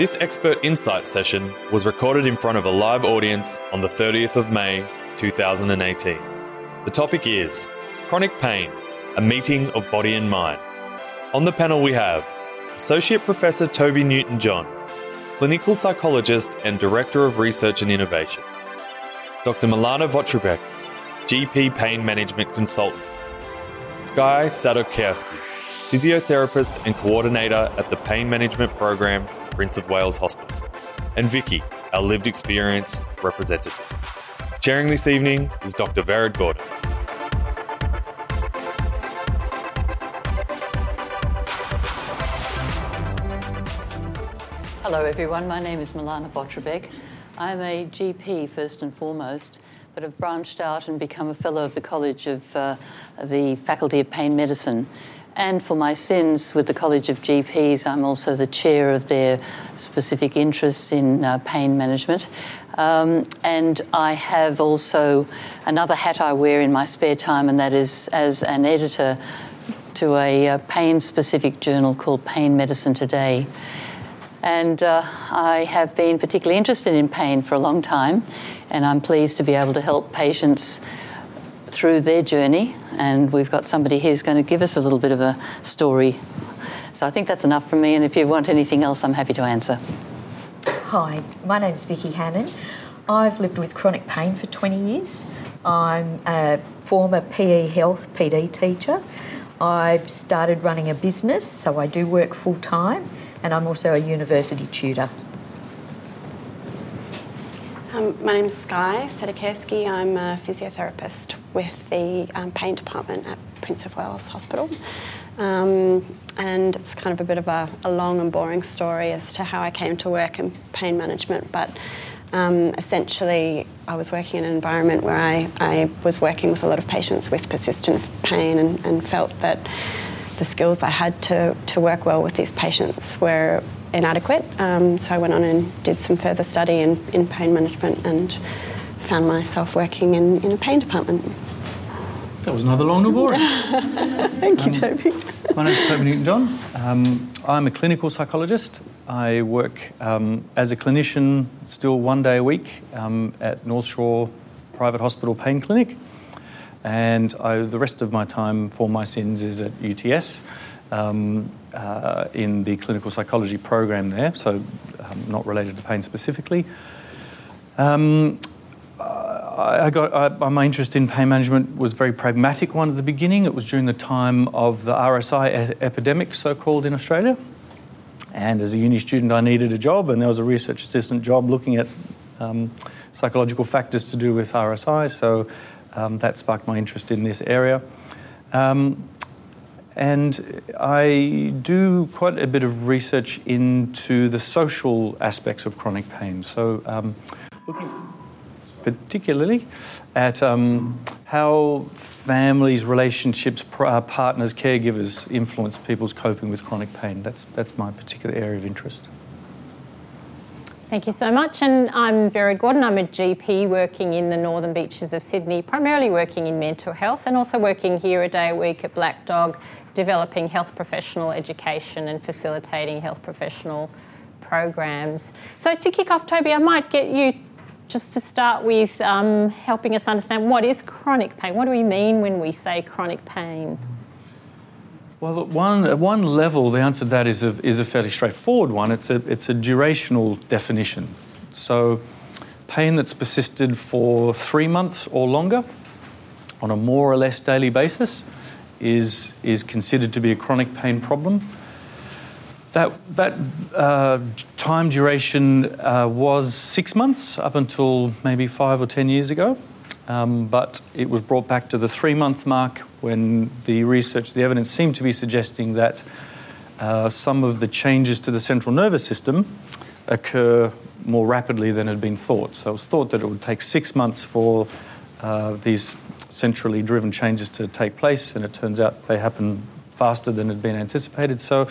This expert insight session was recorded in front of a live audience on the 30th of May 2018. The topic is Chronic Pain, a meeting of body and mind. On the panel we have Associate Professor Toby Newton John, Clinical Psychologist and Director of Research and Innovation, Dr. Milana Votrubec, GP Pain Management Consultant, Sky Sadokowski, Physiotherapist and Coordinator at the Pain Management Program, Prince of Wales Hospital, and Vicky, our lived experience representative. Chairing this evening is Dr. Vered Gordon. Hello, everyone. My name is Milana Votrubec. I'm a GP first and foremost, but have branched out and become a fellow of the College of uh, the Faculty of Pain Medicine. And for my sins with the College of GPs, I'm also the chair of their specific interests in uh, pain management. Um, and I have also another hat I wear in my spare time, and that is as an editor to a uh, pain specific journal called Pain Medicine Today. And uh, I have been particularly interested in pain for a long time, and I'm pleased to be able to help patients through their journey. And we've got somebody here who's going to give us a little bit of a story. So I think that's enough from me, and if you want anything else, I'm happy to answer. Hi, my name's Vicky Hannon. I've lived with chronic pain for 20 years. I'm a former PE health PD teacher. I've started running a business, so I do work full time and I'm also a university tutor. My name is Sky Sedekirski. I'm a physiotherapist with the um, pain department at Prince of Wales Hospital. Um, and it's kind of a bit of a, a, long and boring story as to how I came to work in pain management. But um, essentially, I was working in an environment where I, I was working with a lot of patients with persistent pain and, and felt that the skills I had to, to work well with these patients were inadequate. Um, so I went on and did some further study in, in pain management and found myself working in, in a pain department. That was another long boring. Thank you, um, Toby. my name is Toby Newton John. Um, I'm a clinical psychologist. I work um, as a clinician still one day a week um, at North Shore Private Hospital Pain Clinic and I, the rest of my time for my sins is at UTS um, uh, in the clinical psychology program there, so um, not related to pain specifically. Um, I, got I, my interest in pain management was very pragmatic one at the beginning. It was during the time of the RSI e- epidemic, so called in Australia. And as a uni student, I needed a job, and there was a research assistant job looking at um, psychological factors to do with RSI. So um, that sparked my interest in this area. Um, and I do quite a bit of research into the social aspects of chronic pain. So, um, looking particularly at um, how families, relationships, uh, partners, caregivers influence people's coping with chronic pain. That's, that's my particular area of interest. Thank you so much. And I'm Vered Gordon. I'm a GP working in the northern beaches of Sydney, primarily working in mental health and also working here a day a week at Black Dog, developing health professional education and facilitating health professional programs. So, to kick off, Toby, I might get you just to start with um, helping us understand what is chronic pain. What do we mean when we say chronic pain? Well, at one, at one level, the answer to that is a, is a fairly straightforward one. It's a, it's a durational definition. So, pain that's persisted for three months or longer on a more or less daily basis is, is considered to be a chronic pain problem. That, that uh, time duration uh, was six months up until maybe five or ten years ago. Um, but it was brought back to the three month mark when the research, the evidence seemed to be suggesting that uh, some of the changes to the central nervous system occur more rapidly than had been thought. So it was thought that it would take six months for uh, these centrally driven changes to take place, and it turns out they happen faster than had been anticipated. So,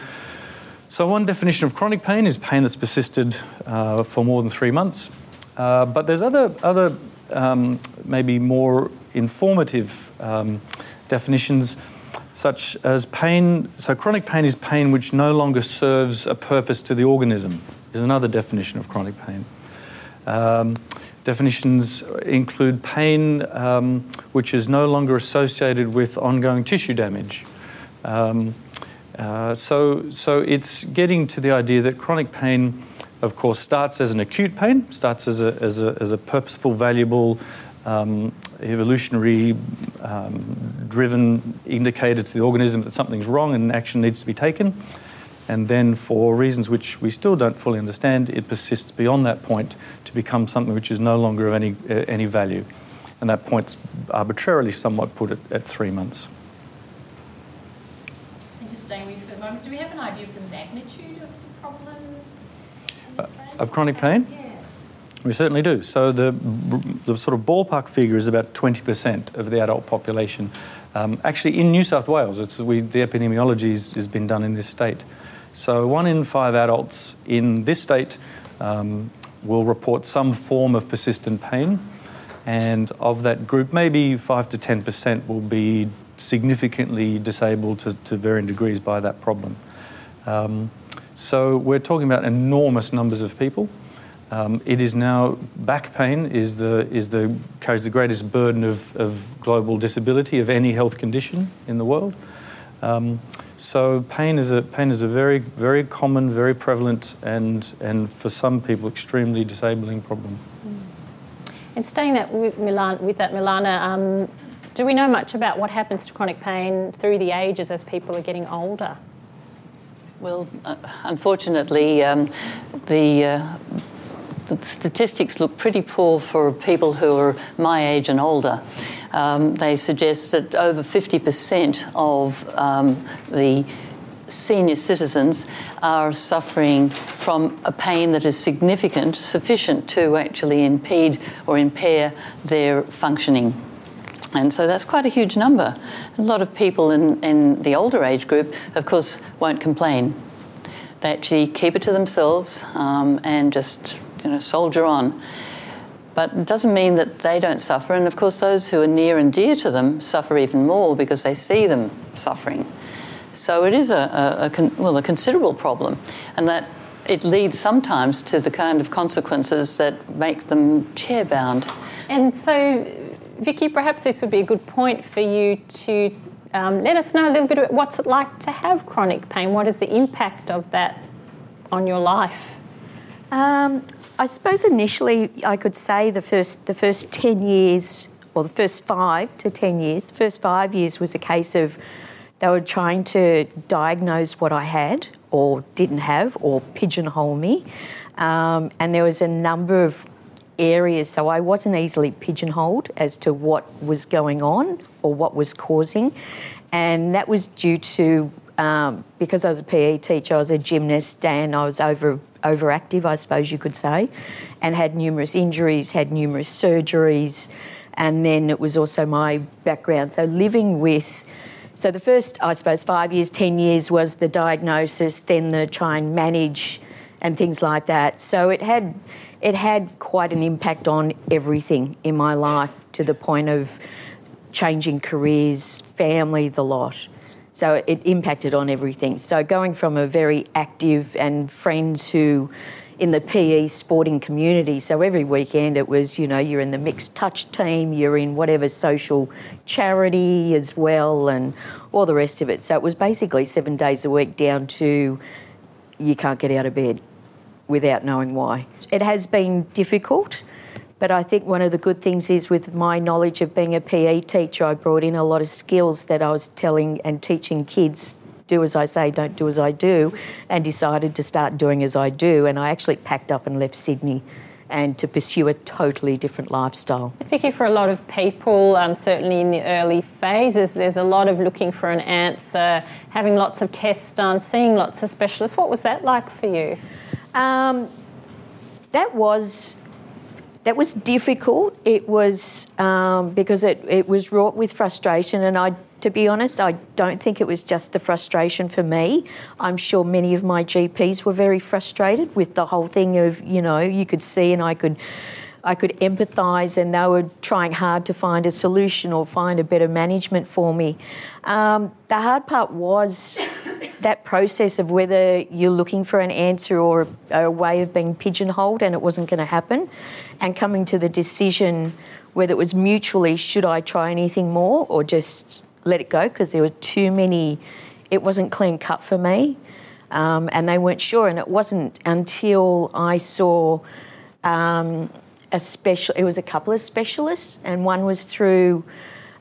so one definition of chronic pain is pain that's persisted uh, for more than three months. Uh, but there's other other um, maybe more informative um, definitions, such as pain. So, chronic pain is pain which no longer serves a purpose to the organism. is another definition of chronic pain. Um, definitions include pain um, which is no longer associated with ongoing tissue damage. Um, uh, so, so it's getting to the idea that chronic pain, of course, starts as an acute pain, starts as a, as a, as a purposeful, valuable, um, evolutionary um, driven indicator to the organism that something's wrong and action needs to be taken. And then, for reasons which we still don't fully understand, it persists beyond that point to become something which is no longer of any, uh, any value. And that point's arbitrarily somewhat put at, at three months. staying with you for the moment, do we have an idea of the magnitude of the problem uh, Of chronic pain? Yeah. We certainly do. So the, the sort of ballpark figure is about 20% of the adult population. Um, actually, in New South Wales, we, the epidemiology has been done in this state. So one in five adults in this state um, will report some form of persistent pain. And of that group, maybe 5 to 10% will be significantly disabled to, to varying degrees by that problem. Um, so we're talking about enormous numbers of people. Um, it is now back pain is the is the carries the greatest burden of, of global disability of any health condition in the world. Um, so pain is a pain is a very very common, very prevalent, and and for some people extremely disabling problem. And staying that with, Milan, with that, Milana, um, do we know much about what happens to chronic pain through the ages as people are getting older? Well, uh, unfortunately, um, the uh, the statistics look pretty poor for people who are my age and older. Um, they suggest that over 50% of um, the senior citizens are suffering from a pain that is significant, sufficient to actually impede or impair their functioning. And so that's quite a huge number. A lot of people in, in the older age group, of course, won't complain. They actually keep it to themselves um, and just you know, soldier on. But it doesn't mean that they don't suffer. And of course, those who are near and dear to them suffer even more because they see them suffering. So it is a, a, a con- well, a considerable problem. And that it leads sometimes to the kind of consequences that make them chair bound. And so, Vicky, perhaps this would be a good point for you to um, let us know a little bit about what's it like to have chronic pain. What is the impact of that on your life? Um, I suppose initially I could say the first the first ten years or the first five to ten years. The first five years was a case of they were trying to diagnose what I had or didn't have or pigeonhole me, um, and there was a number of areas. So I wasn't easily pigeonholed as to what was going on or what was causing, and that was due to um, because I was a PE teacher, I was a gymnast, and I was over overactive, I suppose you could say, and had numerous injuries, had numerous surgeries, and then it was also my background. So living with, so the first, I suppose, five years, 10 years was the diagnosis, then the try and manage and things like that. So it had, it had quite an impact on everything in my life to the point of changing careers, family, the lot. So it impacted on everything. So going from a very active and friends who in the PE sporting community. So every weekend it was, you know, you're in the mixed touch team, you're in whatever social charity as well, and all the rest of it. So it was basically seven days a week down to you can't get out of bed without knowing why. It has been difficult. But I think one of the good things is with my knowledge of being a PE teacher, I brought in a lot of skills that I was telling and teaching kids do as I say, don't do as I do, and decided to start doing as I do. And I actually packed up and left Sydney and to pursue a totally different lifestyle. I think for a lot of people, um, certainly in the early phases, there's a lot of looking for an answer, having lots of tests done, seeing lots of specialists. What was that like for you? Um, that was that was difficult. It was um, because it, it was wrought with frustration, and I, to be honest, I don't think it was just the frustration for me. I'm sure many of my GPs were very frustrated with the whole thing of you know you could see and I could. I could empathise, and they were trying hard to find a solution or find a better management for me. Um, the hard part was that process of whether you're looking for an answer or a, a way of being pigeonholed and it wasn't going to happen, and coming to the decision whether it was mutually should I try anything more or just let it go because there were too many, it wasn't clean cut for me. Um, and they weren't sure. And it wasn't until I saw um, a special, it was a couple of specialists, and one was through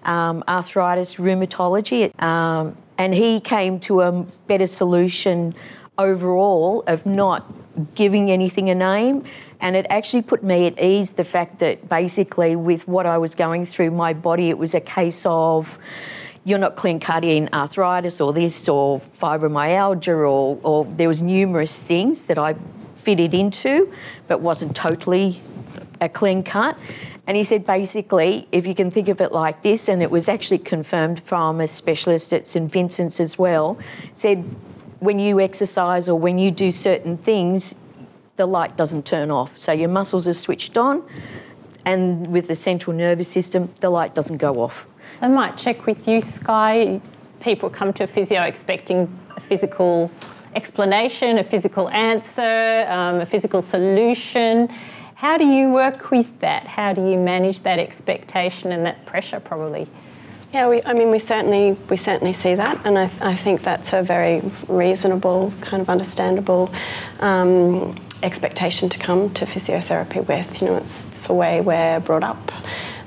um, arthritis rheumatology. Um, and he came to a better solution overall of not giving anything a name. And it actually put me at ease the fact that basically, with what I was going through, my body, it was a case of you're not clean cutting arthritis or this or fibromyalgia or, or there was numerous things that I fitted into but wasn't totally a clean cut. And he said basically, if you can think of it like this, and it was actually confirmed from a specialist at St Vincent's as well, said when you exercise or when you do certain things, the light doesn't turn off. So your muscles are switched on, and with the central nervous system, the light doesn't go off. So I might check with you, Sky. People come to a physio expecting a physical explanation, a physical answer, um, a physical solution. How do you work with that? How do you manage that expectation and that pressure, probably? Yeah, we, I mean, we certainly we certainly see that, and I, I think that's a very reasonable, kind of understandable um, expectation to come to physiotherapy with. You know, it's, it's the way we're brought up.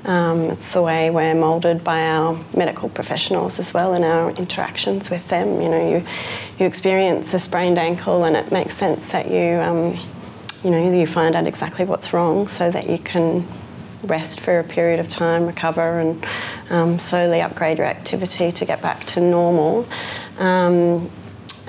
Um, it's the way we're moulded by our medical professionals as well in our interactions with them. You know, you, you experience a sprained ankle and it makes sense that you, um, you know, you find out exactly what's wrong so that you can rest for a period of time, recover and um, slowly upgrade your activity to get back to normal.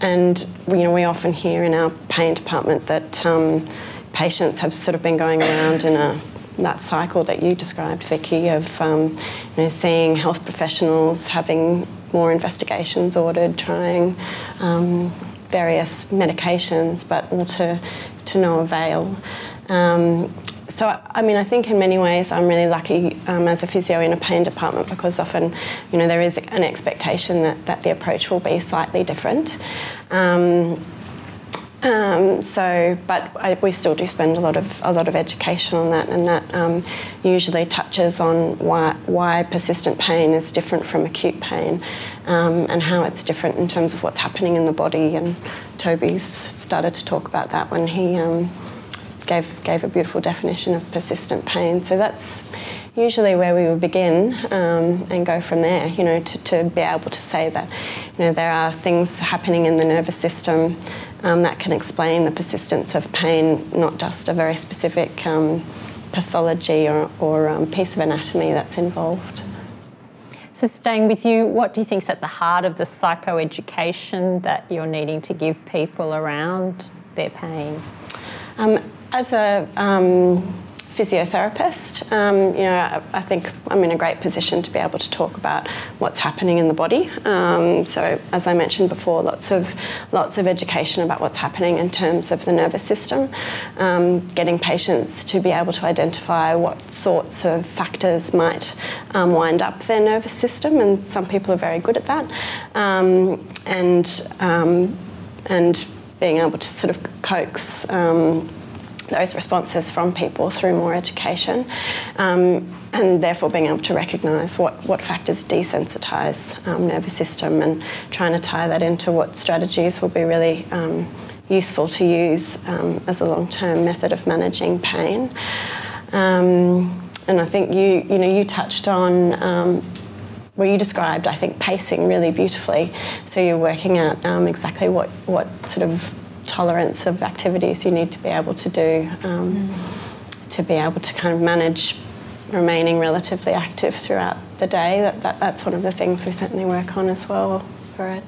And, you know, we often hear in our pain department that um, patients have sort of been going around in a that cycle that you described, Vicky, of um, you know, seeing health professionals, having more investigations ordered, trying um, various medications, but all to, to no avail. Um, so, I mean, I think in many ways I'm really lucky um, as a physio in a pain department because often, you know, there is an expectation that, that the approach will be slightly different. Um, um, so, but I, we still do spend a lot of a lot of education on that, and that um, usually touches on why why persistent pain is different from acute pain, um, and how it's different in terms of what's happening in the body. And Toby's started to talk about that when he um, gave gave a beautiful definition of persistent pain. So that's usually where we would begin um, and go from there. You know, to, to be able to say that, you know, there are things happening in the nervous system um, that can explain the persistence of pain, not just a very specific um, pathology or, or um, piece of anatomy that's involved. So, staying with you, what do you think is at the heart of the psychoeducation that you're needing to give people around their pain? Um, as a um, physiotherapist. Um, you know, I, I, think I'm in a great position to be able to talk about what's happening in the body. Um, so, as I mentioned before, lots of lots of education about what's happening in terms of the nervous system, um, getting patients to be able to identify what sorts of factors might um, wind up their nervous system, and some people are very good at that, um, and um, and being able to sort of coax those responses from people through more education um, and therefore being able to recognise what, what factors desensitise um, nervous system and trying to tie that into what strategies will be really um, useful to use um, as a long-term method of managing pain. Um, and I think you, you know, you touched on where you described, I think, pacing really beautifully. So you're working out um, exactly what, what sort of tolerance of activities you need to be able to do um, to be able to kind of manage remaining relatively active throughout the day. That, that, that's one of the things we certainly work on as well for it.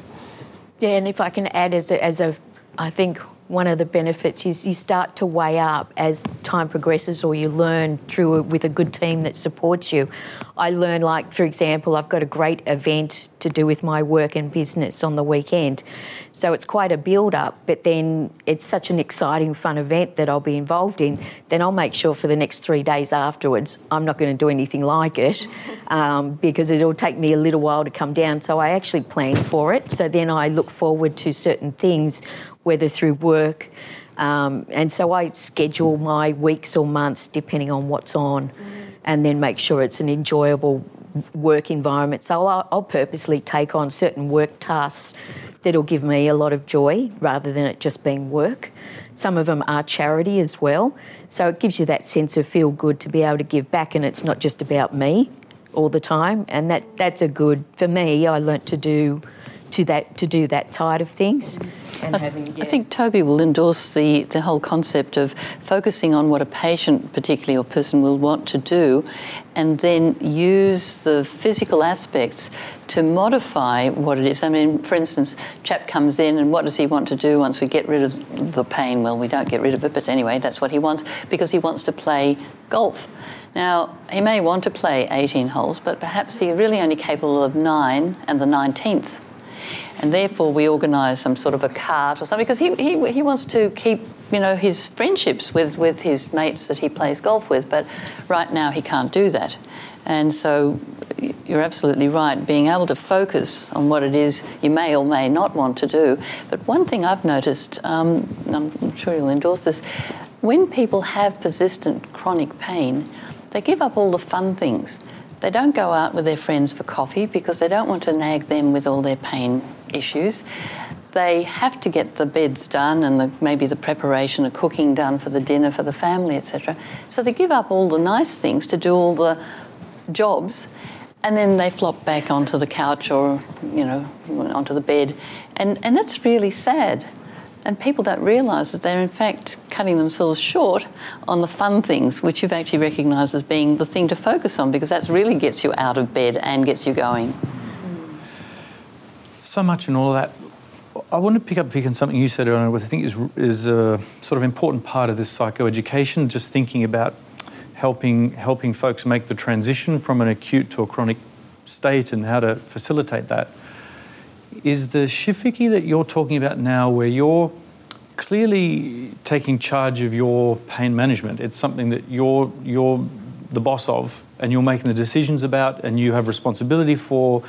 Yeah, and if I can add as a, as a I think one of the benefits is you start to weigh up as time progresses or you learn through a, with a good team that supports you. I learn like for example I've got a great event to do with my work and business on the weekend. So it's quite a build up, but then it's such an exciting, fun event that I'll be involved in. Then I'll make sure for the next three days afterwards, I'm not going to do anything like it um, because it'll take me a little while to come down. So I actually plan for it. So then I look forward to certain things, whether through work. Um, and so I schedule my weeks or months depending on what's on and then make sure it's an enjoyable work environment. So I'll, I'll purposely take on certain work tasks that'll give me a lot of joy rather than it just being work. Some of them are charity as well. So it gives you that sense of feel good to be able to give back and it's not just about me all the time. And that, that's a good, for me, I learnt to do to that to do that side of things. And I, having, yeah. I think Toby will endorse the, the whole concept of focusing on what a patient, particularly or person, will want to do, and then use the physical aspects to modify what it is. I mean, for instance, chap comes in and what does he want to do once we get rid of the pain? Well, we don't get rid of it, but anyway, that's what he wants because he wants to play golf. Now, he may want to play 18 holes, but perhaps he's really only capable of nine and the 19th and therefore we organise some sort of a cart or something because he, he, he wants to keep you know his friendships with, with his mates that he plays golf with but right now he can't do that. And so you're absolutely right being able to focus on what it is you may or may not want to do. But one thing I've noticed um, I'm sure you'll endorse this when people have persistent chronic pain they give up all the fun things they don't go out with their friends for coffee because they don't want to nag them with all their pain issues. They have to get the beds done and the, maybe the preparation of cooking done for the dinner for the family, etc. So they give up all the nice things to do all the jobs, and then they flop back onto the couch or you know onto the bed, and and that's really sad. And people don't realise that they're in fact cutting themselves short on the fun things, which you've actually recognised as being the thing to focus on, because that really gets you out of bed and gets you going so much in all that. I want to pick up, Vic, on something you said earlier, which I think is, is a sort of important part of this psychoeducation, just thinking about helping, helping folks make the transition from an acute to a chronic state and how to facilitate that. Is the shift, Vicky, that you're talking about now where you're clearly taking charge of your pain management. It's something that you're, you're the boss of and you're making the decisions about and you have responsibility for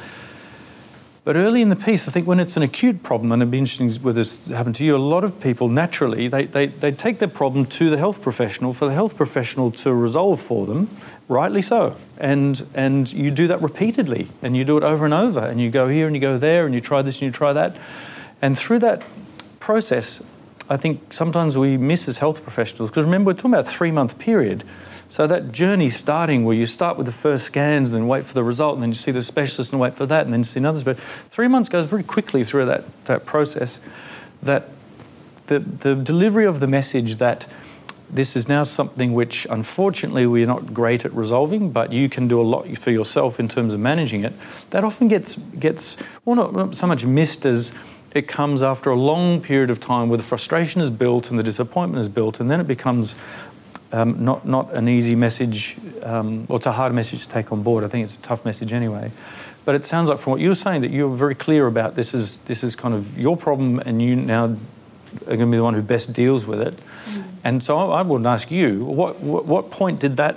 but early in the piece, I think when it's an acute problem, and it'd be interesting whether this happened to you, a lot of people naturally, they, they, they take their problem to the health professional for the health professional to resolve for them, rightly so. And, and you do that repeatedly, and you do it over and over, and you go here and you go there, and you try this and you try that. And through that process, I think sometimes we miss as health professionals, because remember, we're talking about a three month period. So that journey starting where you start with the first scans, then wait for the result, and then you see the specialist and wait for that, and then see another But Three months goes very quickly through that, that process. That the, the delivery of the message that this is now something which unfortunately we're not great at resolving, but you can do a lot for yourself in terms of managing it. That often gets gets well not, not so much missed as it comes after a long period of time where the frustration is built and the disappointment is built, and then it becomes um, not not an easy message, um, or it's a hard message to take on board. I think it's a tough message anyway. But it sounds like from what you were saying that you're very clear about this is this is kind of your problem, and you now are going to be the one who best deals with it. Mm. And so I, I would ask you, what, what what point did that?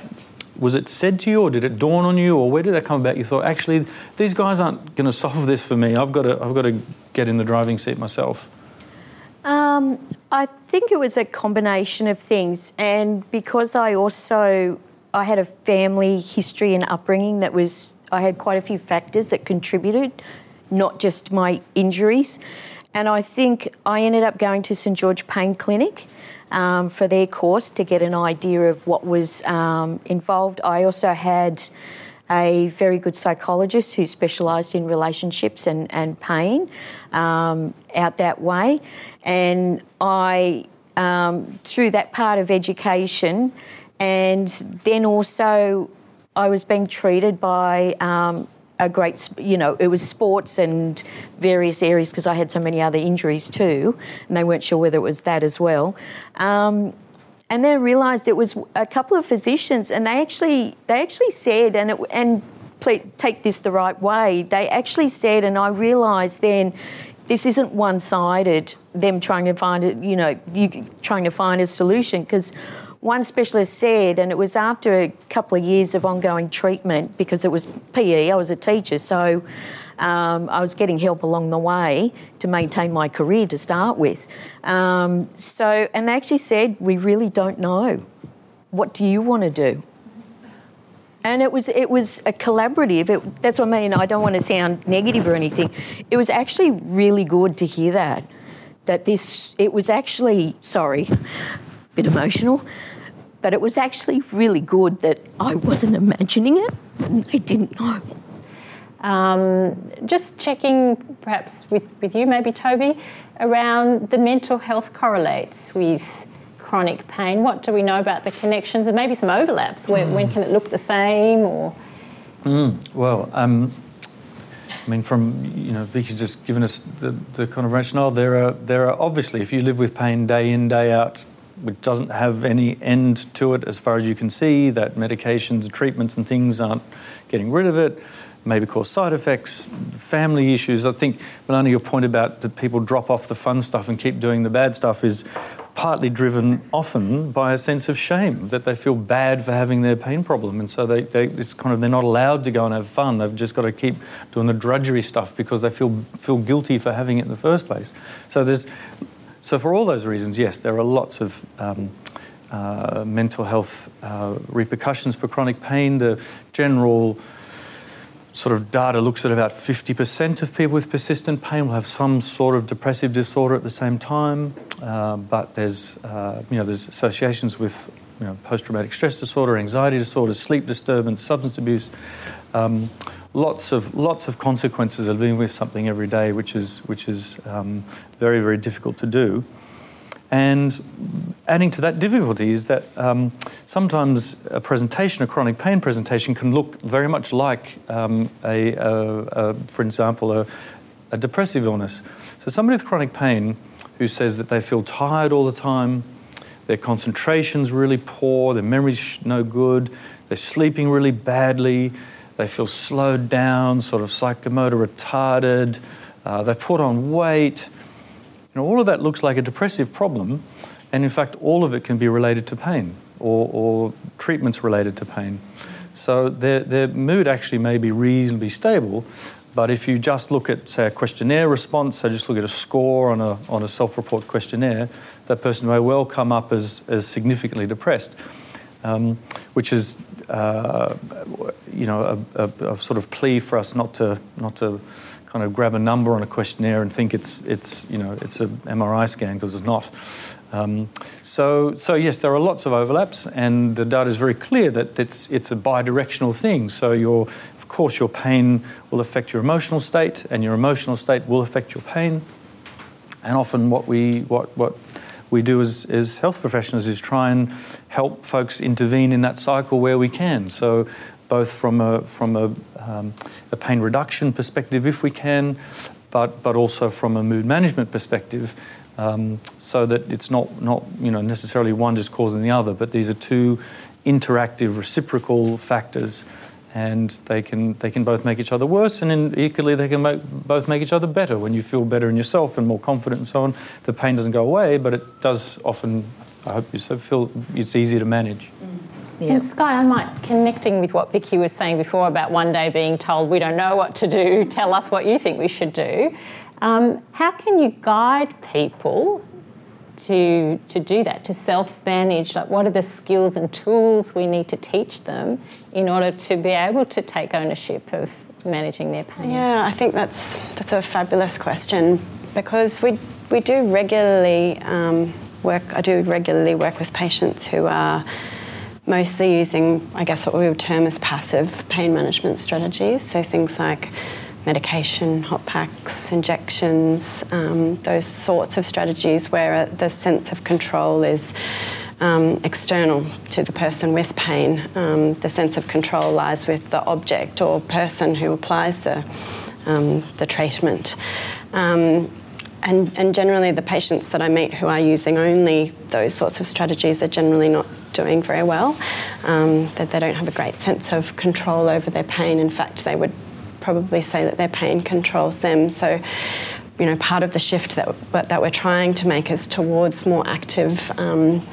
Was it said to you, or did it dawn on you, or where did that come about? You thought, actually, these guys aren't going to solve this for me. I've got to, I've got to get in the driving seat myself. Um, I think it was a combination of things, and because I also I had a family history and upbringing that was I had quite a few factors that contributed, not just my injuries, and I think I ended up going to St George Pain Clinic. Um, for their course to get an idea of what was um, involved. I also had a very good psychologist who specialised in relationships and, and pain um, out that way. And I, um, through that part of education, and then also I was being treated by um, a great, you know, it was sports and various areas because I had so many other injuries too, and they weren't sure whether it was that as well. Um, and then I realised it was a couple of physicians, and they actually they actually said, and it, and please take this the right way. They actually said, and I realised then. This isn't one-sided. Them trying to find it, you know, you trying to find a solution because one specialist said, and it was after a couple of years of ongoing treatment because it was PE, I was a teacher, so um, I was getting help along the way to maintain my career to start with. Um, so, and they actually said, We really don't know. What do you want to do? And it was it was a collaborative. It, that's what I mean. I don't want to sound negative or anything. It was actually really good to hear that. That this it was actually sorry, a bit emotional, but it was actually really good that I wasn't imagining it. And they didn't know. Um, just checking, perhaps with, with you, maybe Toby, around the mental health correlates with chronic pain. What do we know about the connections and maybe some overlaps? When, when can it look the same or? Mm, well, um, I mean, from you know, Vicky's just given us the, the kind of rationale. There are there are obviously, if you live with pain day in day out, which doesn't have any end to it as far as you can see, that medications and treatments and things aren't getting rid of it maybe cause side effects, family issues. I think, Melanie, your point about that people drop off the fun stuff and keep doing the bad stuff is partly driven often by a sense of shame that they feel bad for having their pain problem, and so they, they it's kind of they're not allowed to go and have fun. They've just got to keep doing the drudgery stuff because they feel feel guilty for having it in the first place. So there's so for all those reasons, yes, there are lots of um, uh, mental health uh, repercussions for chronic pain. The general sort of data looks at about 50% of people with persistent pain will have some sort of depressive disorder at the same time, uh, but there's, uh, you know, there's associations with you know, post-traumatic stress disorder, anxiety disorder, sleep disturbance, substance abuse, um, lots of lots of consequences of living with something every day, which is which is um, very very difficult to do. And adding to that difficulty is that um, sometimes a presentation, a chronic pain presentation, can look very much like um, a, a, a, for example, a, a depressive illness. So somebody with chronic pain who says that they feel tired all the time, their concentration's really poor, their memory's no good, they're sleeping really badly, they feel slowed down, sort of psychomotor retarded, uh, they put on weight, now, all of that looks like a depressive problem, and in fact, all of it can be related to pain or, or treatments related to pain. So their, their mood actually may be reasonably stable, but if you just look at, say, a questionnaire response, so just look at a score on a, on a self report questionnaire, that person may well come up as, as significantly depressed, um, which is, uh, you know, a, a, a, sort of plea for us not to, not to kind of grab a number on a questionnaire and think it's it's you know it's an MRI scan because it's not. Um, so so yes, there are lots of overlaps, and the data is very clear that it's it's a bidirectional thing. So your of course your pain will affect your emotional state, and your emotional state will affect your pain. And often what we what what we do as, as health professionals is try and help folks intervene in that cycle where we can. So both from a, from a, um, a pain reduction perspective, if we can, but, but also from a mood management perspective, um, so that it's not, not you know, necessarily one just causing the other, but these are two interactive, reciprocal factors, and they can, they can both make each other worse, and in, equally they can make, both make each other better. When you feel better in yourself and more confident and so on, the pain doesn't go away, but it does often, I hope you so feel it's easier to manage. Mm. Yep. And Sky, I might connecting with what Vicky was saying before about one day being told we don't know what to do, tell us what you think we should do. Um, how can you guide people to to do that, to self-manage? Like, what are the skills and tools we need to teach them in order to be able to take ownership of managing their pain? Yeah, I think that's that's a fabulous question because we we do regularly um, work. I do regularly work with patients who are mostly using, I guess, what we would term as passive pain management strategies. So things like medication, hot packs, injections, um, those sorts of strategies where the sense of control is um, external to the person with pain. Um, the sense of control lies with the object or person who applies the, um, the treatment. Um, and, and generally, the patients that I meet who are using only those sorts of strategies are generally not doing very well. Um, that they don't have a great sense of control over their pain. In fact, they would probably say that their pain controls them. So, you know, part of the shift that, that we're trying to make is towards more active um,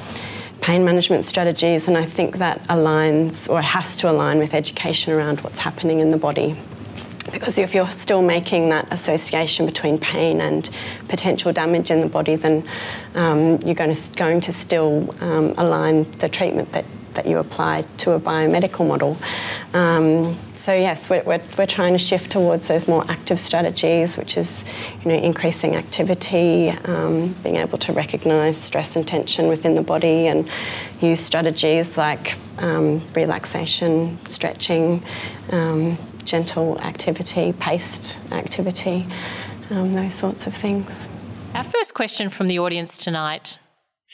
pain management strategies, and I think that aligns or has to align with education around what's happening in the body. Because if you're still making that association between pain and potential damage in the body, then um, you're going to, going to still um, align the treatment that that you apply to a biomedical model. Um, so yes, we're, we're, we're, trying to shift towards those more active strategies, which is you know increasing activity, um, being able to recognise stress and tension within the body, and use strategies like um, relaxation, stretching, um, gentle activity, paced activity, um, those sorts of things. Our first question from the audience tonight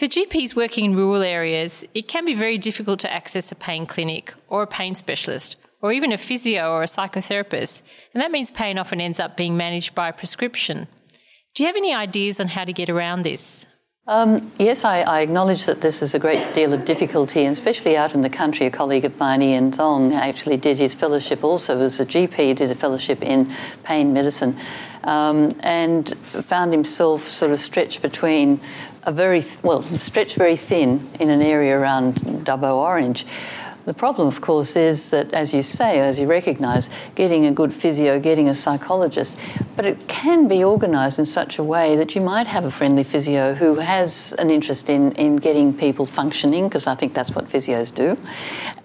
for GPs working in rural areas, it can be very difficult to access a pain clinic or a pain specialist or even a physio or a psychotherapist, and that means pain often ends up being managed by prescription. Do you have any ideas on how to get around this? Um, yes, I, I, acknowledge that this is a great deal of difficulty, and especially out in the country. A colleague of mine, Ian Thong, actually did his fellowship also as a GP, did a fellowship in pain medicine, um, and found himself sort of stretched between a very, well, stretched very thin in an area around Dubbo Orange. The problem, of course, is that, as you say, as you recognise, getting a good physio, getting a psychologist, but it can be organised in such a way that you might have a friendly physio who has an interest in, in getting people functioning, because I think that's what physios do.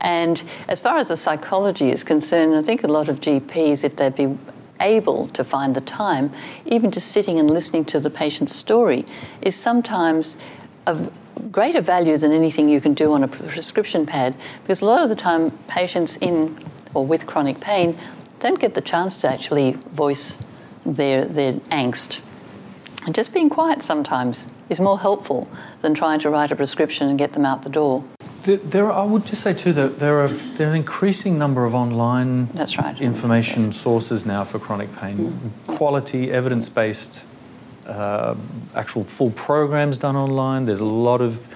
And as far as the psychology is concerned, I think a lot of GPs, if they'd be able to find the time, even just sitting and listening to the patient's story, is sometimes of greater value than anything you can do on a prescription pad because a lot of the time patients in or with chronic pain don't get the chance to actually voice their, their angst. And just being quiet sometimes is more helpful than trying to write a prescription and get them out the door. There, I would just say too that there are there are an increasing number of online That's right. information sources now for chronic pain, mm. quality, evidence based, uh, actual full programs done online. There's a lot of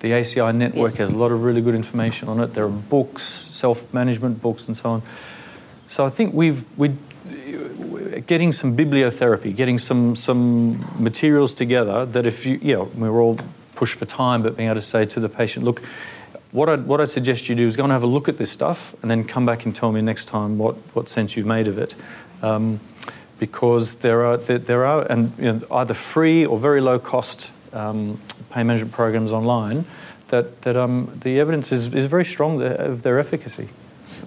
the ACI network yes. has a lot of really good information on it. There are books, self management books, and so on. So I think we've we getting some bibliotherapy, getting some some materials together that if you you know we're all pushed for time, but being able to say to the patient, look what I what I suggest you do is go and have a look at this stuff, and then come back and tell me next time what, what sense you've made of it, um, because there are there, there are and you know, either free or very low cost um, pain management programs online that that um, the evidence is, is very strong of their efficacy.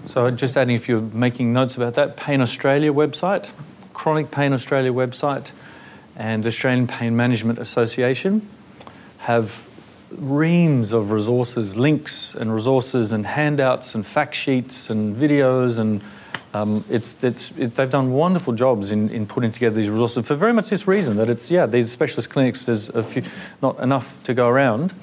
So just adding, if you're making notes about that, Pain Australia website, Chronic Pain Australia website, and Australian Pain Management Association have reams of resources, links and resources and handouts and fact sheets and videos and um, it's, it's, it, they've done wonderful jobs in, in putting together these resources for very much this reason that it's, yeah, these specialist clinics, there's a few, not enough to go around.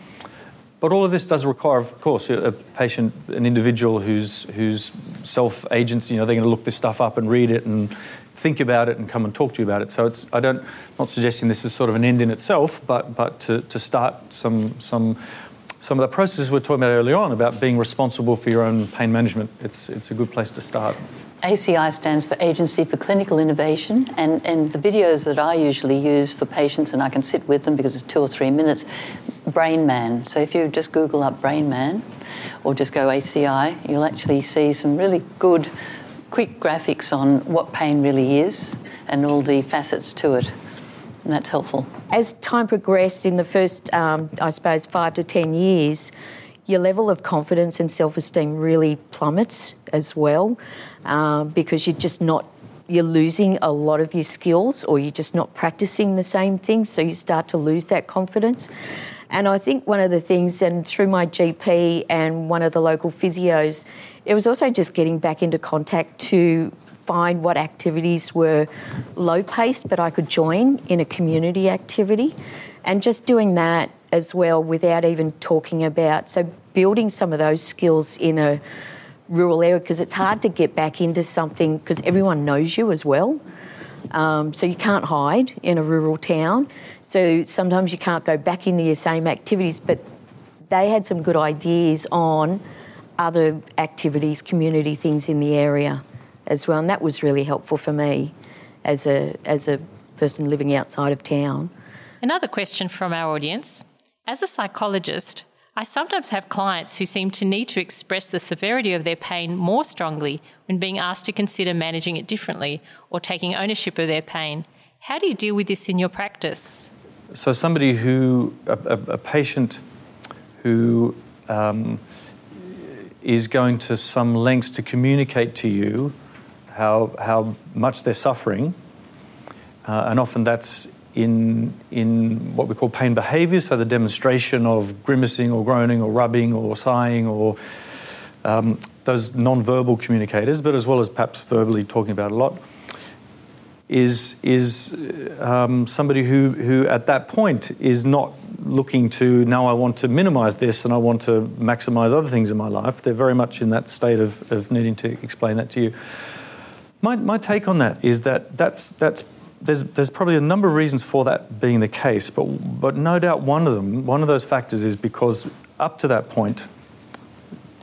But all of this does require, of course, a patient, an individual who's, who's self agency, you know, they're going to look this stuff up and read it and think about it and come and talk to you about it. So it's, I don't, not suggesting this is sort of an end in itself, but, but to, to start some, some, some of the processes we're talking about earlier on about being responsible for your own pain management, it's, it's a good place to start. ACI stands for Agency for Clinical Innovation, and, and the videos that I usually use for patients, and I can sit with them because it's two or three minutes, Brain Man. So if you just Google up Brain Man or just go ACI, you'll actually see some really good quick graphics on what pain really is and all the facets to it. And that's helpful. As time progressed in the first, um, I suppose, five to 10 years, your level of confidence and self esteem really plummets as well um, because you're just not you're losing a lot of your skills or you're just not practicing the same things so you start to lose that confidence and i think one of the things and through my gp and one of the local physios it was also just getting back into contact to find what activities were low paced but I could join in a community activity. And just doing that as well without even talking about. So, building some of those skills in a rural area because it's hard to get back into something because everyone knows you as well. Um, so you can't hide in a rural town. So sometimes you can't go back into your same activities. But they had some good ideas on other activities, community things in the area as well, and that was really helpful for me as a as a person living outside of town. Another question from our audience: As a psychologist, I sometimes have clients who seem to need to express the severity of their pain more strongly when being asked to consider managing it differently or taking ownership of their pain. How do you deal with this in your practice? So, somebody who, a, a, a patient who um, is going to some lengths to communicate to you how, how much they're suffering, uh, and often that's in, in what we call pain behaviours, so the demonstration of grimacing or groaning or rubbing or sighing or um, those non-verbal communicators, but as well as perhaps verbally talking about a lot, is, is um, somebody who, who at that point is not looking to, now I want to minimise this and I want to maximise other things in my life. They're very much in that state of, of needing to explain that to you. My, my take on that is that that's, that's there's, there's probably a number of reasons for that being the case, but, but no doubt one of them, one of those factors is because up to that point,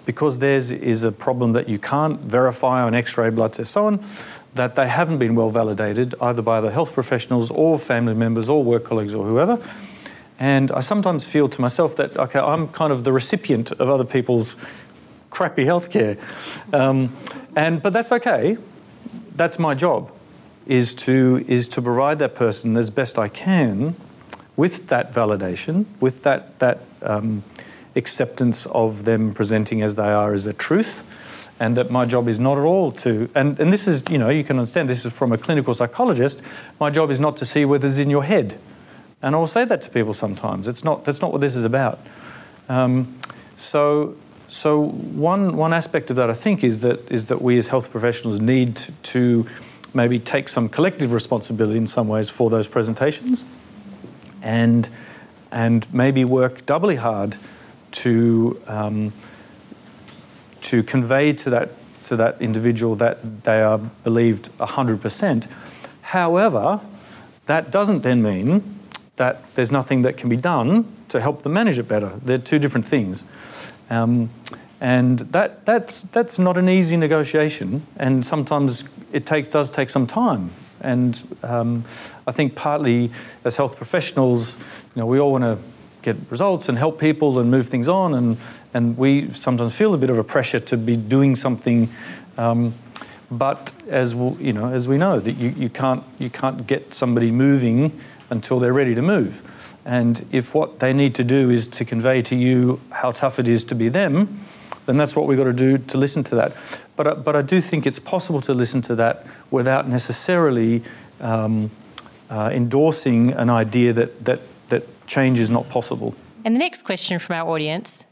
because theirs is a problem that you can't verify on x ray, blood test, so on, that they haven't been well validated either by the health professionals or family members or work colleagues or whoever. And I sometimes feel to myself that, okay, I'm kind of the recipient of other people's crappy healthcare. Um, and, but that's okay. That's my job is to, is to provide that person as best I can with that validation, with that, that um, acceptance of them presenting as they are as a truth, and that my job is not at all to, and, and this is, you know, you can understand this is from a clinical psychologist, my job is not to see what's in your head. And I'll say that to people sometimes. It's not, that's not what this is about. Um, so, so one, one aspect of that, I think, is that, is that we as health professionals need to maybe take some collective responsibility in some ways for those presentations and, and maybe work doubly hard to, um, to convey to that, to that individual that they are believed 100%. However, that doesn't then mean that there's nothing that can be done to help them manage it better. They're two different things. Um, and that, that's, that's not an easy negotiation, and sometimes it takes, does take some time. And um, I think partly as health professionals, you know, we all want to get results and help people and move things on, and, and we sometimes feel a bit of a pressure to be doing something. Um, but as we, you know, as we know, that you, you, can't, you can't get somebody moving until they're ready to move. And if what they need to do is to convey to you how tough it is to be them, then that's what we've got to do to listen to that. But, uh, but I do think it's possible to listen to that without necessarily um, uh, endorsing an idea that, that, that change is not possible. And the next question from our audience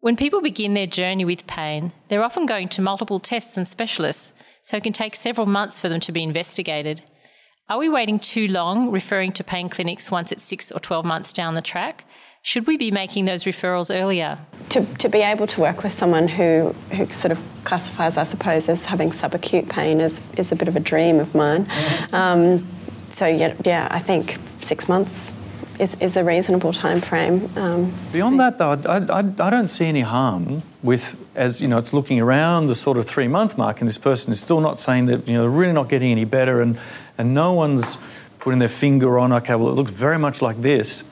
when people begin their journey with pain, they're often going to multiple tests and specialists, so it can take several months for them to be investigated. Are we waiting too long referring to pain clinics once it's six or 12 months down the track? Should we be making those referrals earlier? To, to be able to work with someone who, who sort of classifies, I suppose, as having subacute pain is, is a bit of a dream of mine. Um, so, yeah, yeah, I think six months is, is a reasonable time frame. Um, Beyond that, though, I, I, I, don't see any harm with, as you know, it's looking around the sort of three month mark, and this person is still not saying that, you know, they're really not getting any better, and, and no one's putting their finger on, okay, well, it looks very much like this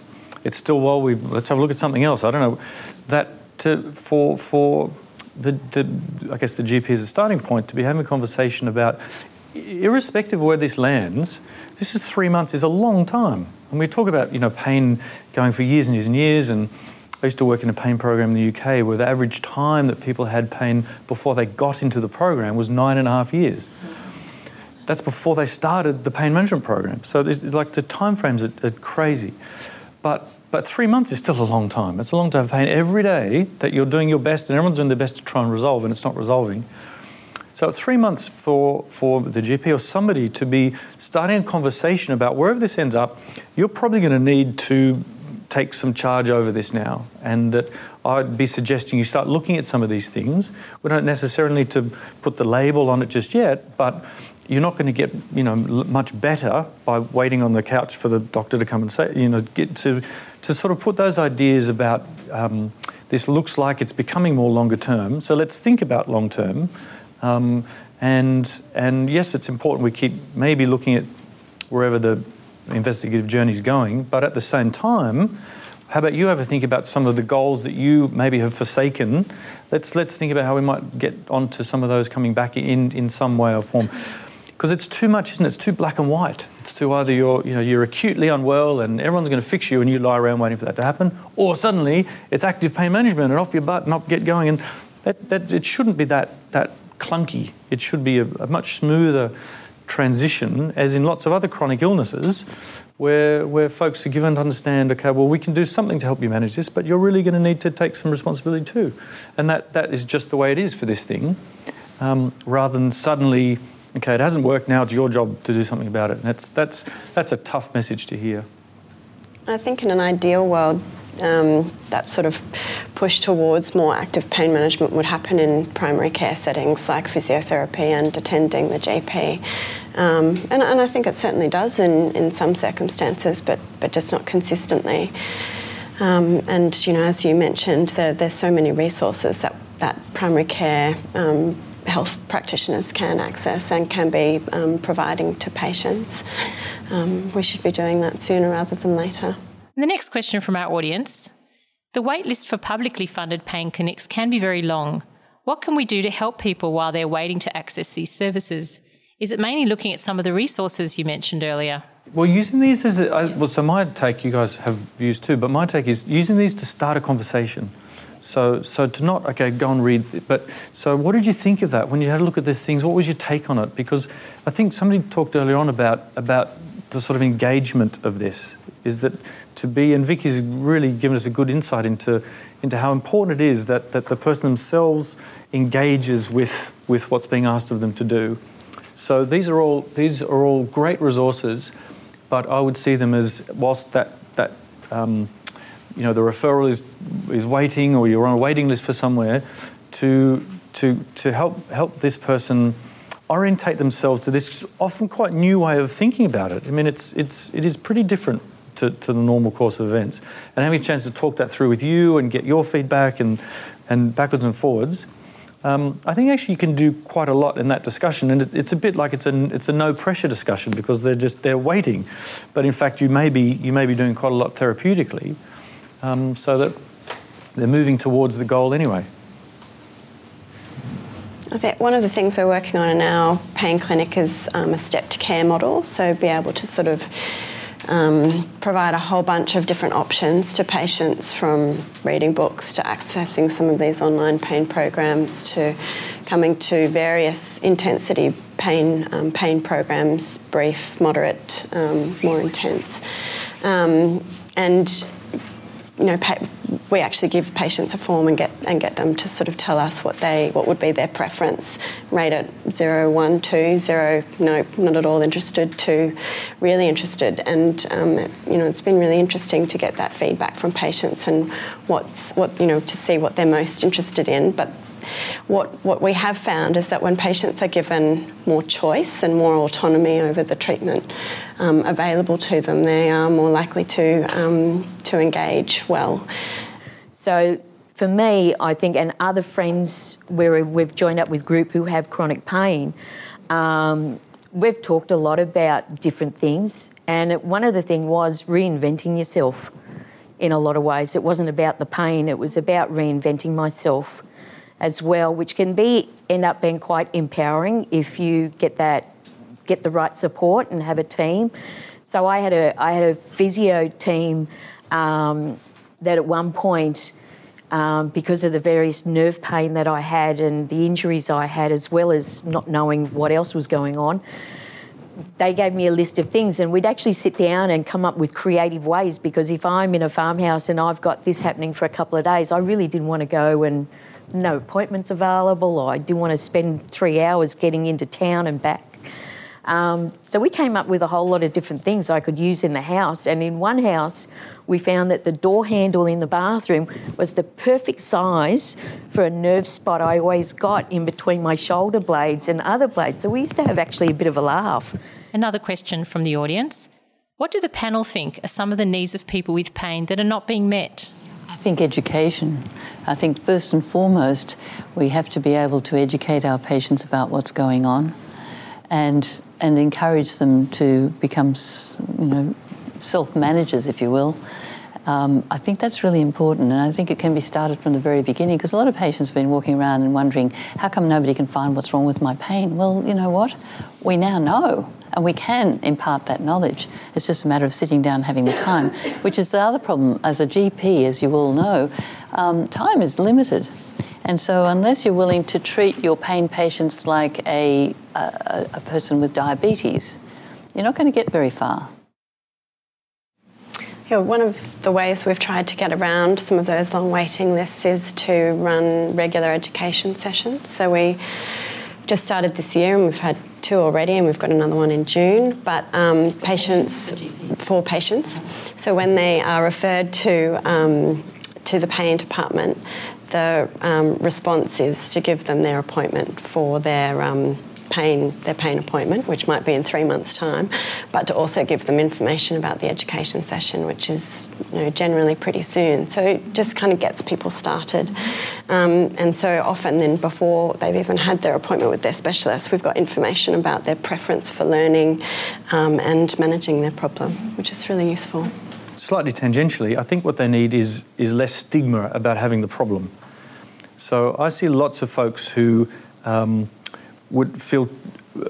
it's still well we let's have a look at something else. I don't know that to, for for the, the I guess the GP is a starting point to be having a conversation about irrespective of where this lands, this is three months is a long time. And we talk about you know pain going for years and years and years. And I used to work in a pain program in the UK where the average time that people had pain before they got into the program was nine and a half years. That's before they started the pain management program. So like the time frames are, are crazy. But but three months is still a long time. It's a long time of pain every day that you're doing your best and everyone's doing their best to try and resolve and it's not resolving. So three months for, for the GP or somebody to be starting a conversation about wherever this ends up, you're probably going to need to take some charge over this now, and that I'd be suggesting you start looking at some of these things. We don't necessarily need to put the label on it just yet, but you're not going to get you know much better by waiting on the couch for the doctor to come and say you know get to to sort of put those ideas about um, this looks like it's becoming more longer term. So let's think about long term. Um, and and yes, it's important we keep maybe looking at wherever the investigative journey is going, but at the same time, how about you ever think about some of the goals that you maybe have forsaken? Let's let's think about how we might get onto some of those coming back in in some way or form because it's too much, isn't it? It's too black and white. It's too either you're, you know, you're acutely unwell and everyone's going to fix you and you lie around waiting for that to happen, or suddenly it's active pain management and off your butt and up, get going. And that, that, it shouldn't be that, that clunky. It should be a, a much smoother transition, as in lots of other chronic illnesses, where, where folks are given to understand, okay, well, we can do something to help you manage this, but you're really going to need to take some responsibility too. And that, that is just the way it is for this thing, um, rather than suddenly okay, it hasn't worked now, it's your job to do something about it. And that's, that's, that's a tough message to hear. I think in an ideal world, um, that sort of push towards more active pain management would happen in primary care settings like physiotherapy and attending the GP. Um, and, and, I think it certainly does in, in some circumstances, but, but just not consistently. Um, and you know, as you mentioned, there, there's so many resources that, that primary care um, health practitioners can access and can be um, providing to patients. Um, we should be doing that sooner rather than later. And the next question from our audience The waitlist for publicly funded pain clinics can be very long. What can we do to help people while they're waiting to access these services? Is it mainly looking at some of the resources you mentioned earlier? Well, using these as a, uh, well, so my take, you guys have views too, but my take is using these to start a conversation. So, so to not okay, go and read. But so, what did you think of that when you had a look at these things? What was your take on it? Because I think somebody talked earlier on about about the sort of engagement of this. Is that to be? And Vicky's really given us a good insight into into how important it is that that the person themselves engages with with what's being asked of them to do. So these are all these are all great resources, but I would see them as whilst that that um, you know the referral is is waiting or you're on a waiting list for somewhere to to to help help this person orientate themselves to this often quite new way of thinking about it. I mean, it's it's it is pretty different to, to the normal course of events, and having a chance to talk that through with you and get your feedback and and backwards and forwards. Um, I think actually you can do quite a lot in that discussion, and it, it's a bit like it's a it's a no pressure discussion because they're just they're waiting, but in fact you may be you may be doing quite a lot therapeutically um, so that they're moving towards the goal anyway. I think one of the things we're working on in our pain clinic is um, a stepped care model, so be able to sort of um, provide a whole bunch of different options to patients from reading books to accessing some of these online pain programs to coming to various intensity pain um, pain programs, brief, moderate, um, more intense. Um, and you know, we actually give patients a form and get and get them to sort of tell us what they what would be their preference. Rate it zero, one, two, zero, no, not at all interested, two, really interested. And um, you know, it's been really interesting to get that feedback from patients and what's what you know to see what they're most interested in. But what, what we have found is that when patients are given more choice and more autonomy over the treatment um, available to them, they are more likely to, um, to engage well. So for me, I think, and other friends where we've joined up with group who have chronic pain, um, we've talked a lot about different things, and one of the things was reinventing yourself. In a lot of ways, it wasn't about the pain; it was about reinventing myself as well, which can be end up being quite empowering if you get that get the right support and have a team. So I had a I had a physio team um, that at one point. Um, because of the various nerve pain that I had and the injuries I had, as well as not knowing what else was going on, they gave me a list of things, and we'd actually sit down and come up with creative ways. Because if I'm in a farmhouse and I've got this happening for a couple of days, I really didn't want to go and no appointments available, or I didn't want to spend three hours getting into town and back. Um, so we came up with a whole lot of different things I could use in the house. And in one house, we found that the door handle in the bathroom was the perfect size for a nerve spot I always got in between my shoulder blades and other blades. So we used to have actually a bit of a laugh. Another question from the audience. What do the panel think are some of the needs of people with pain that are not being met? Think education. I think first and foremost, we have to be able to educate our patients about what's going on and, and encourage them to become, you know, self-managers, if you will. Um, I think that's really important, and I think it can be started from the very beginning because a lot of patients have been walking around and wondering, how come nobody can find what's wrong with my pain? Well, you know what? We now know, and we can impart that knowledge. It's just a matter of sitting down having the time, which is the other problem. As a GP, as you all know, um, time is limited. And so, unless you're willing to treat your pain patients like a, a, a person with diabetes, you're not going to get very far. Yeah, one of the ways we've tried to get around some of those long waiting lists is to run regular education sessions. So we just started this year and we've had two already and we've got another one in June. But um, patients, for patients, so when they are referred to um, to the pain department, the um, response is to give them their appointment for their um, pain their pain appointment, which might be in three months' time, but to also give them information about the education session, which is you know, generally pretty soon. So it just kind of gets people started. Um, and so often then before they've even had their appointment with their specialist, we've got information about their preference for learning um, and managing their problem, which is really useful. Slightly tangentially, I think what they need is, is less stigma about having the problem. So I see lots of folks who um, would feel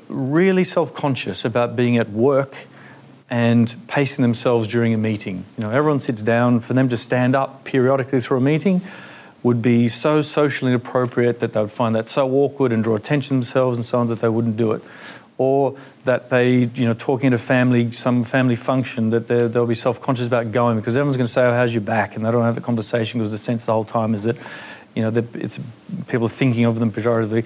really self-conscious about being at work and pacing themselves during a meeting. You know, everyone sits down. For them to stand up periodically through a meeting would be so socially inappropriate that they would find that so awkward and draw attention to themselves and so on that they wouldn't do it. Or that they, you know, talking a family, some family function, that they'll be self-conscious about going because everyone's going to say, "Oh, how's your back?" and they don't have a conversation because the sense the whole time is that, you know, that it's people thinking of them pejoratively.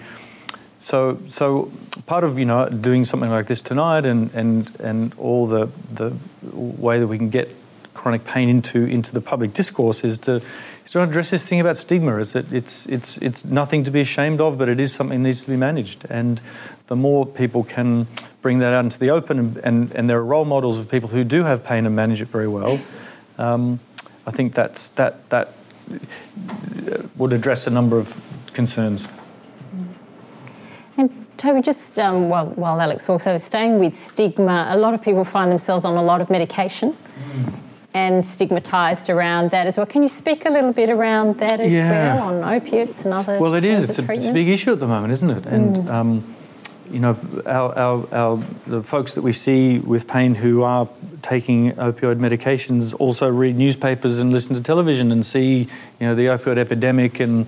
So, so part of you know doing something like this tonight, and and and all the the way that we can get chronic pain into into the public discourse is to is to address this thing about stigma. Is that it's it's it's nothing to be ashamed of, but it is something that needs to be managed. And the more people can bring that out into the open, and and, and there are role models of people who do have pain and manage it very well. Um, I think that's that that would address a number of concerns. And Toby, just um, while, while Alex also staying with stigma, a lot of people find themselves on a lot of medication. Mm. And stigmatised around that as well. Can you speak a little bit around that as yeah. well on opiates and other? Well, it is. It's a, it's a, big issue at the moment, isn't it? And mm. um, you know, our, our, our, the folks that we see with pain who are taking opioid medications also read newspapers and listen to television and see, you know, the opioid epidemic and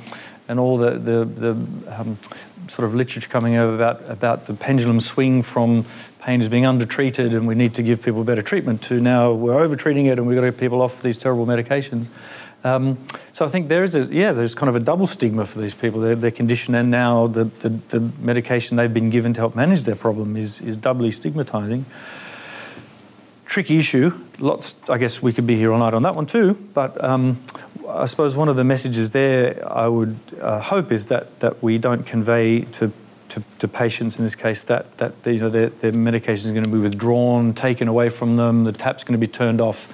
and all the the, the um, sort of literature coming over about, about the pendulum swing from pain is being undertreated and we need to give people better treatment to now we're overtreating it and we've got to get people off these terrible medications. Um, so I think there is a yeah, there's kind of a double stigma for these people. Their, their condition and now the, the, the, medication they've been given to help manage their problem is is doubly stigmatising. Tricky issue. Lots. I guess we could be here all night on that one too. But um, I suppose one of the messages there I would uh, hope is that, that we don't convey to, to, to, patients in this case that, that you know, their, their medication is going to be withdrawn, taken away from them, the tap's going to be turned off,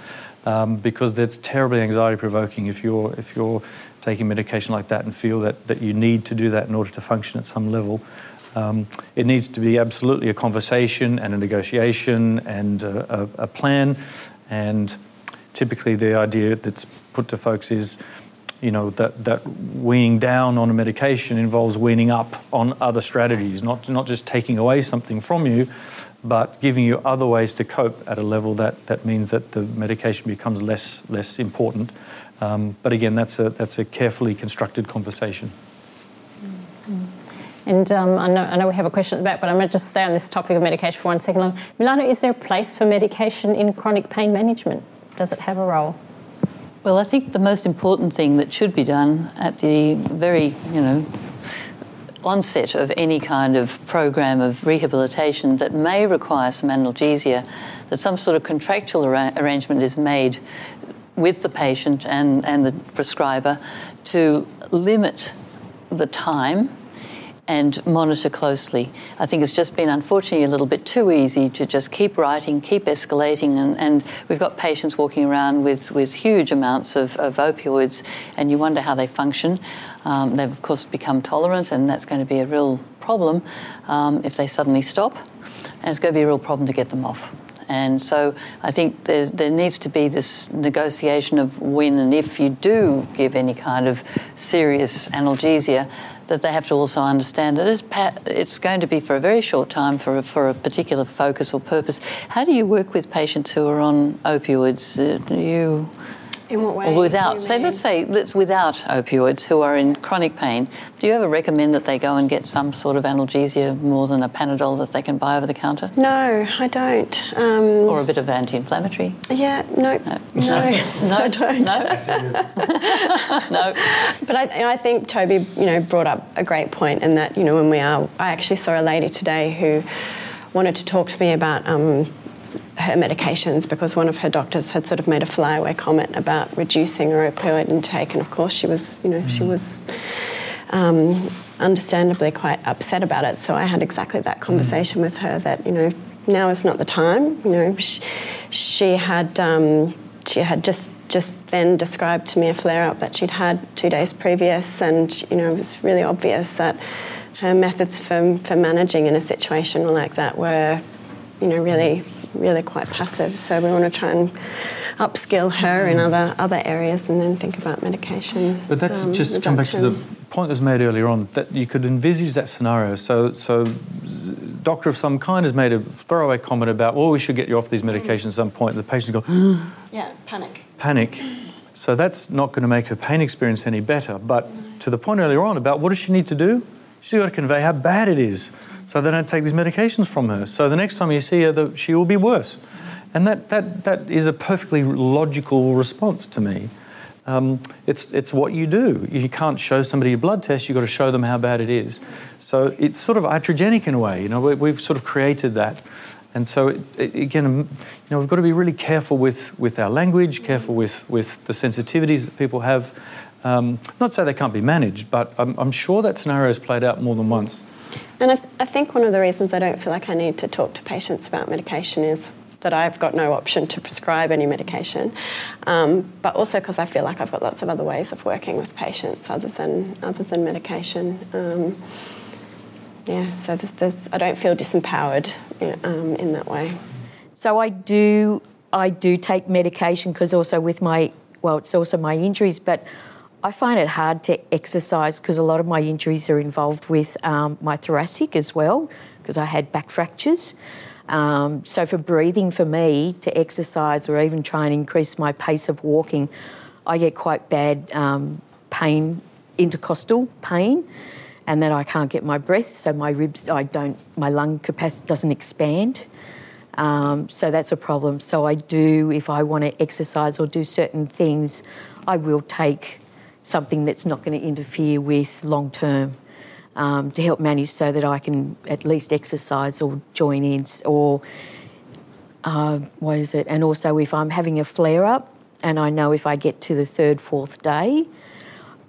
um, because that's terribly anxiety provoking if you're, if you're taking medication like that and feel that, that you need to do that in order to function at some level. Um, it needs to be absolutely a conversation and a negotiation and a, a, a plan. And typically the idea that's put to folks is you know that, that weaning down on a medication involves weaning up on other strategies not, not just taking away something from you but giving you other ways to cope at a level that, that means that the medication becomes less less important. Um, but again that's a that's a carefully constructed conversation and um, I, know, I, know, we have a question at the back, but I'm going to just stay on this topic of medication for one second. Milana, is there a place for medication in chronic pain management? Does it have a role? Well, I think the most important thing that should be done at the very, you know, onset of any kind of program of rehabilitation that may require some analgesia, that some sort of contractual arra- arrangement is made with the patient and, and the prescriber to limit the time and monitor closely. I think it's just been unfortunately a little bit too easy to just keep writing, keep escalating, and, and we've got patients walking around with, with huge amounts of, of opioids, and you wonder how they function. Um, they've, of course, become tolerant, and that's going to be a real problem um, if they suddenly stop, and it's going to be a real problem to get them off. And so I think there, there needs to be this negotiation of when and if you do give any kind of serious analgesia, that they have to also understand that it's, going to be for a very short time for a, for a particular focus or purpose. How do you work with patients who are on opioids? Uh, do you In what way? or without, mean? let's say, let's without opioids who are in chronic pain, do you ever recommend that they go and get some sort of analgesia more than a Panadol that they can buy over the counter? No, I don't. Um, Or a bit of anti inflammatory? yeah, no, no, No, I don't. No, no. But I, I think Toby, you know, brought up a great point in that, you know, when we are, I actually saw a lady today who wanted to talk to me about um, her medications because one of her doctors had sort of made a flyaway comment about reducing her opioid intake, and of course she was, you know, she was. Um, understandably quite upset about it. So i had exactly that conversation with her that you know now is not the time. You know she, she had um, she had just just then described to me a flare up that she'd had two days previous, and you know it was really obvious that her methods for for managing in a situation like that were, you know, really really quite passive. So we want to try and upskill her in other other areas, and then think about medication. But that's um, just come back to the point that was made earlier on that you could envisage that scenario. So, so doctor of some kind has made a throwaway comment about, well, we should get you off these medications at some point. And the patient go yeah panic. panic. So that's not going to make her pain experience any better. But to the point earlier on about what does she need to do? She's got to convey how bad it is, so they don't take these medications from her. So the next time you see her, the, she will be worse. And that, that, that is a perfectly logical response to me. Um, it's, it's what you do. You can't show somebody a blood test, you've got to show them how bad it is. So it's sort of iatrogenic in a way, you know, we, we've sort of created that. And so, it, it- again, um, you know, we've got to be really careful with, with our language, careful with, with the sensitivities that people have. Um, not to say they can't be managed, but I'm, I'm sure that scenario has played out more than once. And I, I think one of the reasons I don't feel like I need to talk to patients about medication is that I've got no option to prescribe any medication, um, but also because I feel like I've got lots of other ways of working with patients other than other than medication. Um, yeah, so there's, there's, I don't feel disempowered um, in that way. So I do I do take medication because also with my well it's also my injuries, but I find it hard to exercise because a lot of my injuries are involved with um, my thoracic as well because I had back fractures. Um, so for breathing for me to exercise or even try and increase my pace of walking, I get quite bad um, pain, intercostal pain, and then I can't get my breath. So my ribs, I don't, my lung capacity doesn't expand. Um, so that's a problem. So I do, if I want to exercise or do certain things, I will take something that's not going to interfere with long term um, to help manage so that I can at least exercise or join in or uh, what is it? And also if I'm having a flare up and I know if I get to the third, fourth day,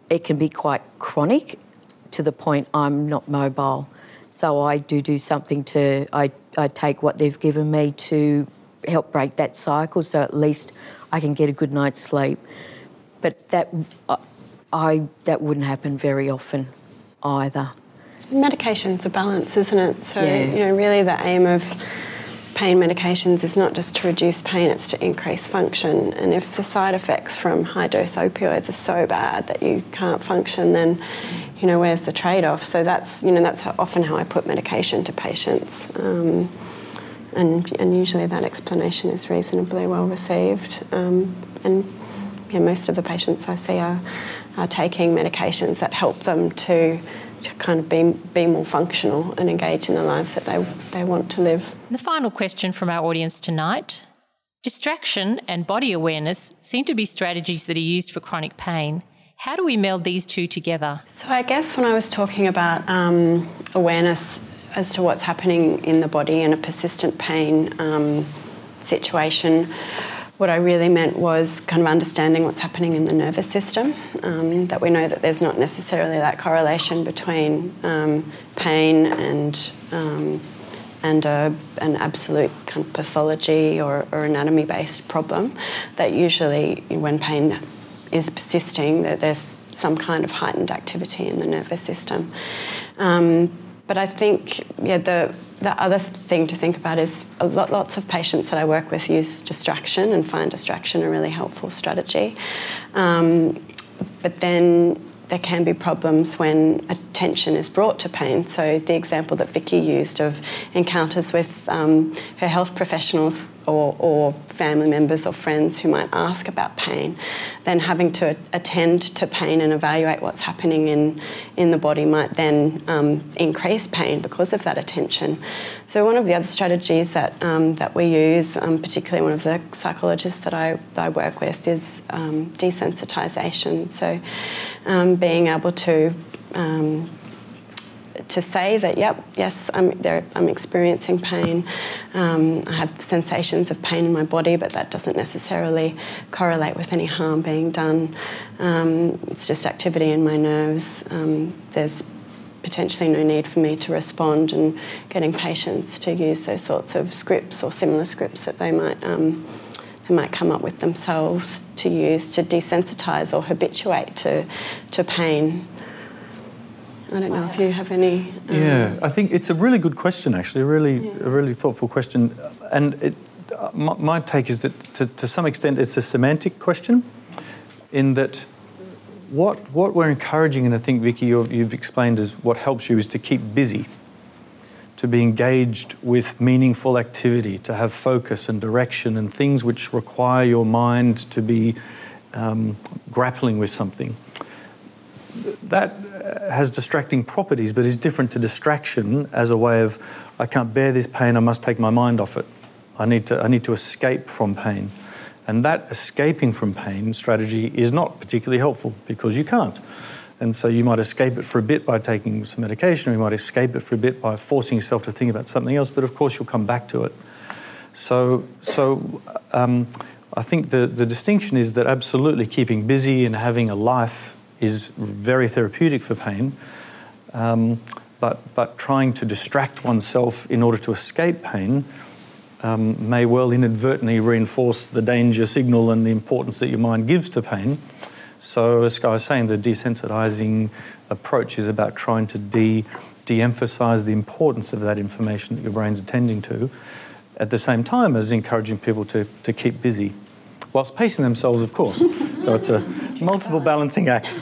it can be quite chronic to the point I'm not mobile. So I do do something to, I, I take what they've given me to help break that cycle so at least I can get a good night's sleep. But that, I, that wouldn't happen very often either. Medication's a balance, isn't it? So, Yeah. you know, really the aim of pain medications is not just to reduce pain, it's to increase function. And if the side effects from high dose opioids are so bad that you can't function, then, you know, where's the trade off? So that's, you know, that's how, often how I put medication to patients. Um, and, and usually that explanation is reasonably well received. Um, and yeah, most of the patients I see are, are taking medications that help them to, to kind of be, be more functional and engage in the lives that they, they want to live. The final question from our audience tonight Distraction and body awareness seem to be strategies that are used for chronic pain. How do we meld these two together? So, I guess when I was talking about um, awareness as to what's happening in the body in a persistent pain um, situation, what I really meant was kind of understanding what's happening in the nervous system. Um, that we know that there's not necessarily that correlation between um, pain and um, and a, an absolute kind of pathology or, or anatomy based problem. That usually, when pain is persisting, that there's some kind of heightened activity in the nervous system. Um, but I think, yeah, the the other thing to think about is lot, lots of patients that I work with use distraction and find distraction a really helpful strategy. Um, but then there can be problems when attention is brought to pain. So the example that Vicky used of encounters with um, her health professionals or, or, family members or friends who might ask about pain, then having to attend to pain and evaluate what's happening in, in the body might then um, increase pain because of that attention. So one of the other strategies that, um, that we use, um, particularly one of the psychologists that I, that I work with, is um, desensitization. So um, being able to um, to say that, yep, yes, I'm, there, I'm experiencing pain. Um, I have sensations of pain in my body, but that doesn't necessarily correlate with any harm being done. Um, it's just activity in my nerves. Um, there's potentially no need for me to respond, and getting patients to use those sorts of scripts or similar scripts that they might um, they might come up with themselves to use to desensitize or habituate to to pain. I don't know if you have any. Um... Yeah, I think it's a really good question, actually, a really, yeah. a really thoughtful question. And it, uh, my, my, take is that to, to some extent it's a semantic question, in that what, what we're encouraging, and I think, Vicky, you've explained is what helps you is to keep busy, to be engaged with meaningful activity, to have focus and direction and things which require your mind to be um, grappling with something. That has distracting properties, but is different to distraction as a way of, I can't bear this pain, I must take my mind off it. I need to, I need to escape from pain. And that escaping from pain strategy is not particularly helpful because you can't. And so you might escape it for a bit by taking some medication, or you might escape it for a bit by forcing yourself to think about something else, but of course you'll come back to it. So, so um, I think the, the distinction is that absolutely keeping busy and having a life is very therapeutic for pain. Um, but, but trying to distract oneself in order to escape pain um, may well inadvertently reinforce the danger signal and the importance that your mind gives to pain. So, as I was saying, the desensitizing approach is about trying to de emphasize the importance of that information that your brain's attending to, at the same time as encouraging people to, to keep busy, whilst pacing themselves, of course. so, it's a multiple balancing act.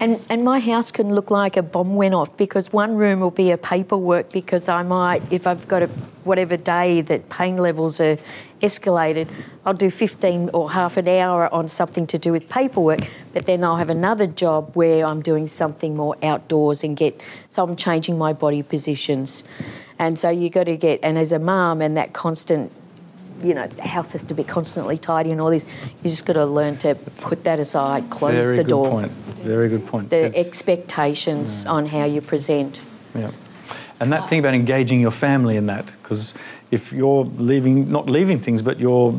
And, and my house can look like a bomb went off because one room will be a paperwork because I might, if I've got a whatever day that pain levels are escalated, I'll do 15 or half an hour on something to do with paperwork, but then I'll have another job where I'm doing something more outdoors and get, so I'm changing my body positions. And so you got to get, and as a mum and that constant you know, the house has to be constantly tidy and all this. You just got to learn to put that aside, close Very the door. Very good point. Very good point. The expectations yeah. on how you present. Yeah. And that thing about engaging your family in that, because if you're leaving, not leaving things, but you're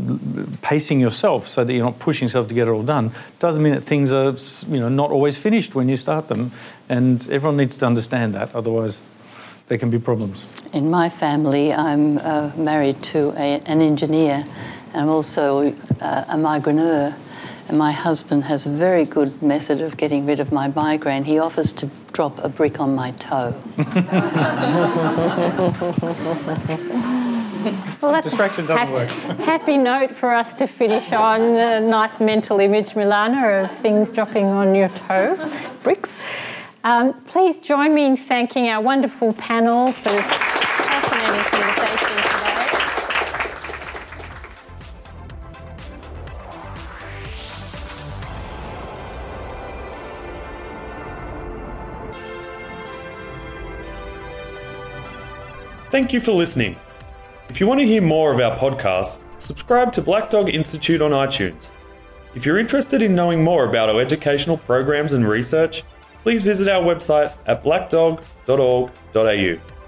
pacing yourself so that you're not pushing yourself to get it all done, doesn't mean that things are, you know, not always finished when you start them. And everyone needs to understand that, otherwise there can be problems. In my family, I'm uh, married to a, an engineer. And I'm also uh, a migraineur. And my husband has a very good method of getting rid of my migraine. He offers to drop a brick on my toe. well, that's Distraction doesn't ha- work. happy note for us to finish on. A nice mental image, Milana, of things dropping on your toe, bricks. Um, please join me in thanking our wonderful panel for this fascinating conversation today. Thank you for listening. If you want to hear more of our podcasts, subscribe to Black Dog Institute on iTunes. If you're interested in knowing more about our educational programs and research, please visit our website at blackdog.org.au.